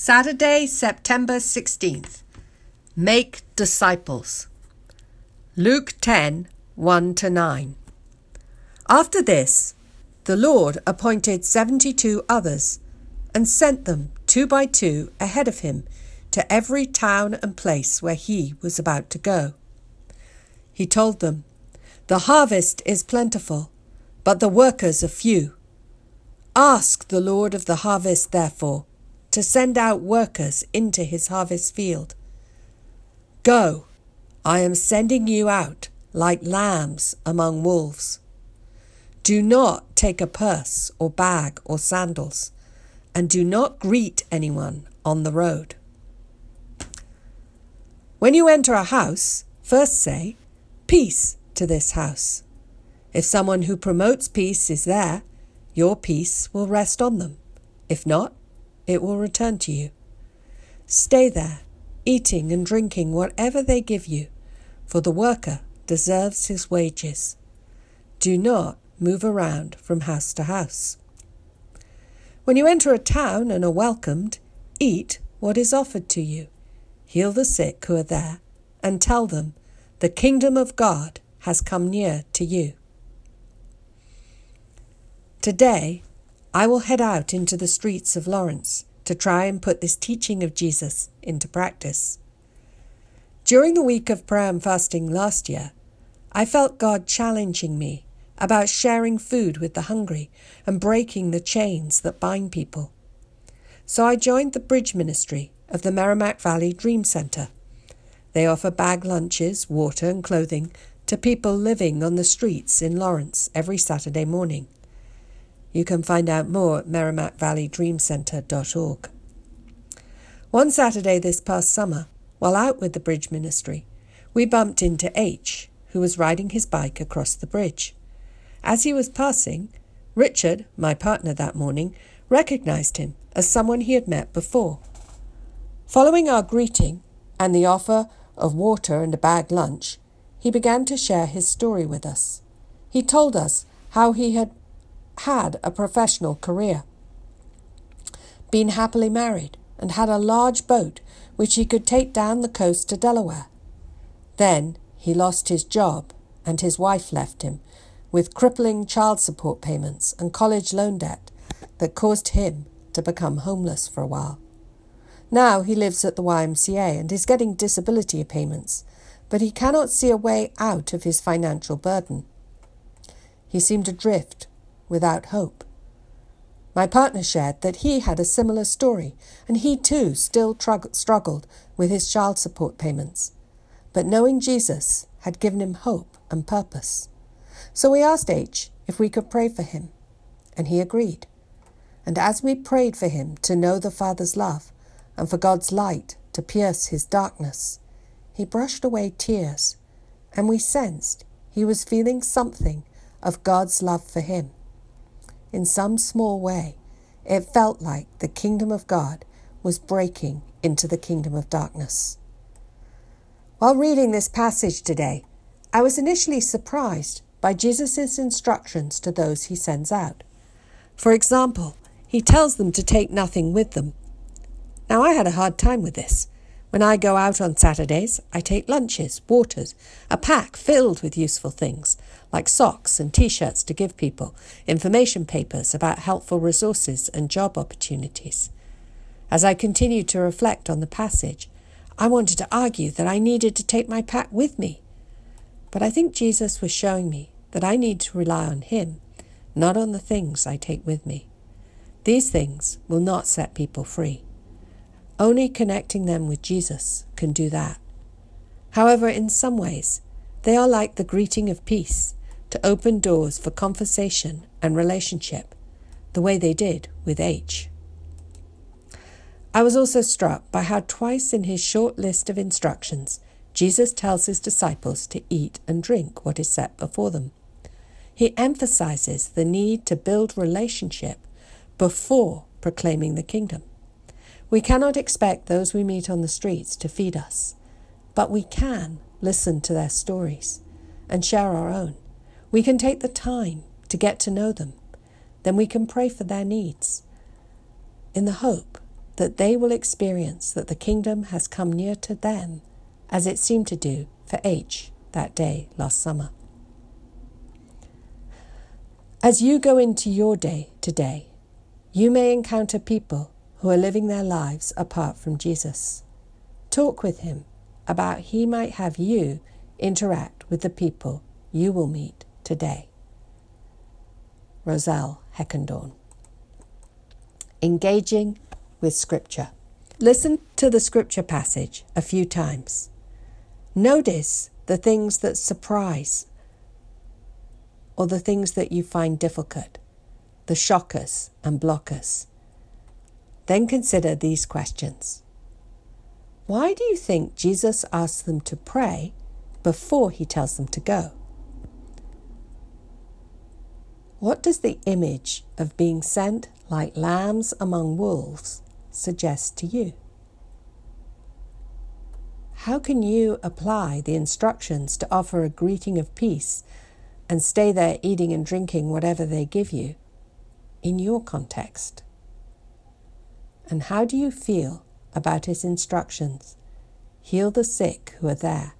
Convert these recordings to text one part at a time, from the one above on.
Saturday, September 16th. Make disciples. Luke 10 1 to 9. After this, the Lord appointed seventy two others and sent them two by two ahead of him to every town and place where he was about to go. He told them, The harvest is plentiful, but the workers are few. Ask the Lord of the harvest, therefore to send out workers into his harvest field. Go, I am sending you out like lambs among wolves. Do not take a purse or bag or sandals, and do not greet anyone on the road. When you enter a house, first say, Peace to this house. If someone who promotes peace is there, your peace will rest on them. If not, it will return to you. Stay there, eating and drinking whatever they give you, for the worker deserves his wages. Do not move around from house to house. When you enter a town and are welcomed, eat what is offered to you. Heal the sick who are there, and tell them, The kingdom of God has come near to you. Today, I will head out into the streets of Lawrence to try and put this teaching of Jesus into practice. During the week of prayer and fasting last year, I felt God challenging me about sharing food with the hungry and breaking the chains that bind people. So I joined the bridge ministry of the Merrimack Valley Dream Center. They offer bag lunches, water, and clothing to people living on the streets in Lawrence every Saturday morning. You can find out more at merrimackvalleydreamcenter.org. One Saturday this past summer, while out with the bridge ministry, we bumped into H, who was riding his bike across the bridge. As he was passing, Richard, my partner that morning, recognized him as someone he had met before. Following our greeting and the offer of water and a bag lunch, he began to share his story with us. He told us how he had had a professional career, been happily married, and had a large boat which he could take down the coast to Delaware. Then he lost his job, and his wife left him, with crippling child support payments and college loan debt that caused him to become homeless for a while. Now he lives at the YMCA and is getting disability payments, but he cannot see a way out of his financial burden. He seemed adrift without hope. My partner shared that he had a similar story, and he too still trug- struggled with his child support payments. But knowing Jesus had given him hope and purpose. So we asked H if we could pray for him, and he agreed. And as we prayed for him to know the Father's love and for God's light to pierce his darkness, he brushed away tears, and we sensed he was feeling something of God's love for him in some small way, it felt like the kingdom of God was breaking into the kingdom of darkness. While reading this passage today, I was initially surprised by Jesus' instructions to those he sends out. For example, he tells them to take nothing with them. Now, I had a hard time with this. When I go out on Saturdays, I take lunches, waters, a pack filled with useful things, like socks and t shirts to give people, information papers about helpful resources and job opportunities. As I continued to reflect on the passage, I wanted to argue that I needed to take my pack with me. But I think Jesus was showing me that I need to rely on Him, not on the things I take with me. These things will not set people free. Only connecting them with Jesus can do that. However, in some ways, they are like the greeting of peace to open doors for conversation and relationship, the way they did with H. I was also struck by how twice in his short list of instructions, Jesus tells his disciples to eat and drink what is set before them. He emphasizes the need to build relationship before proclaiming the kingdom. We cannot expect those we meet on the streets to feed us, but we can listen to their stories and share our own. We can take the time to get to know them. Then we can pray for their needs in the hope that they will experience that the kingdom has come near to them as it seemed to do for H that day last summer. As you go into your day today, you may encounter people who are living their lives apart from Jesus. Talk with him about he might have you interact with the people you will meet today. Roselle Heckendorn. Engaging with Scripture. Listen to the Scripture passage a few times. Notice the things that surprise or the things that you find difficult, the shockers and blockers. Then consider these questions. Why do you think Jesus asks them to pray before he tells them to go? What does the image of being sent like lambs among wolves suggest to you? How can you apply the instructions to offer a greeting of peace and stay there eating and drinking whatever they give you in your context? And how do you feel about his instructions? Heal the sick who are there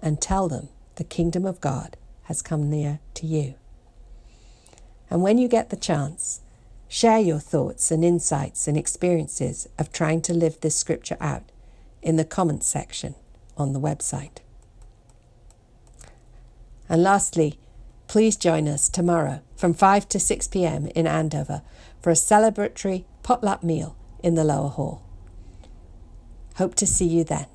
and tell them the kingdom of God has come near to you. And when you get the chance, share your thoughts and insights and experiences of trying to live this scripture out in the comments section on the website. And lastly, please join us tomorrow from 5 to 6 pm in Andover for a celebratory potluck meal in the lower hall. Hope to see you then.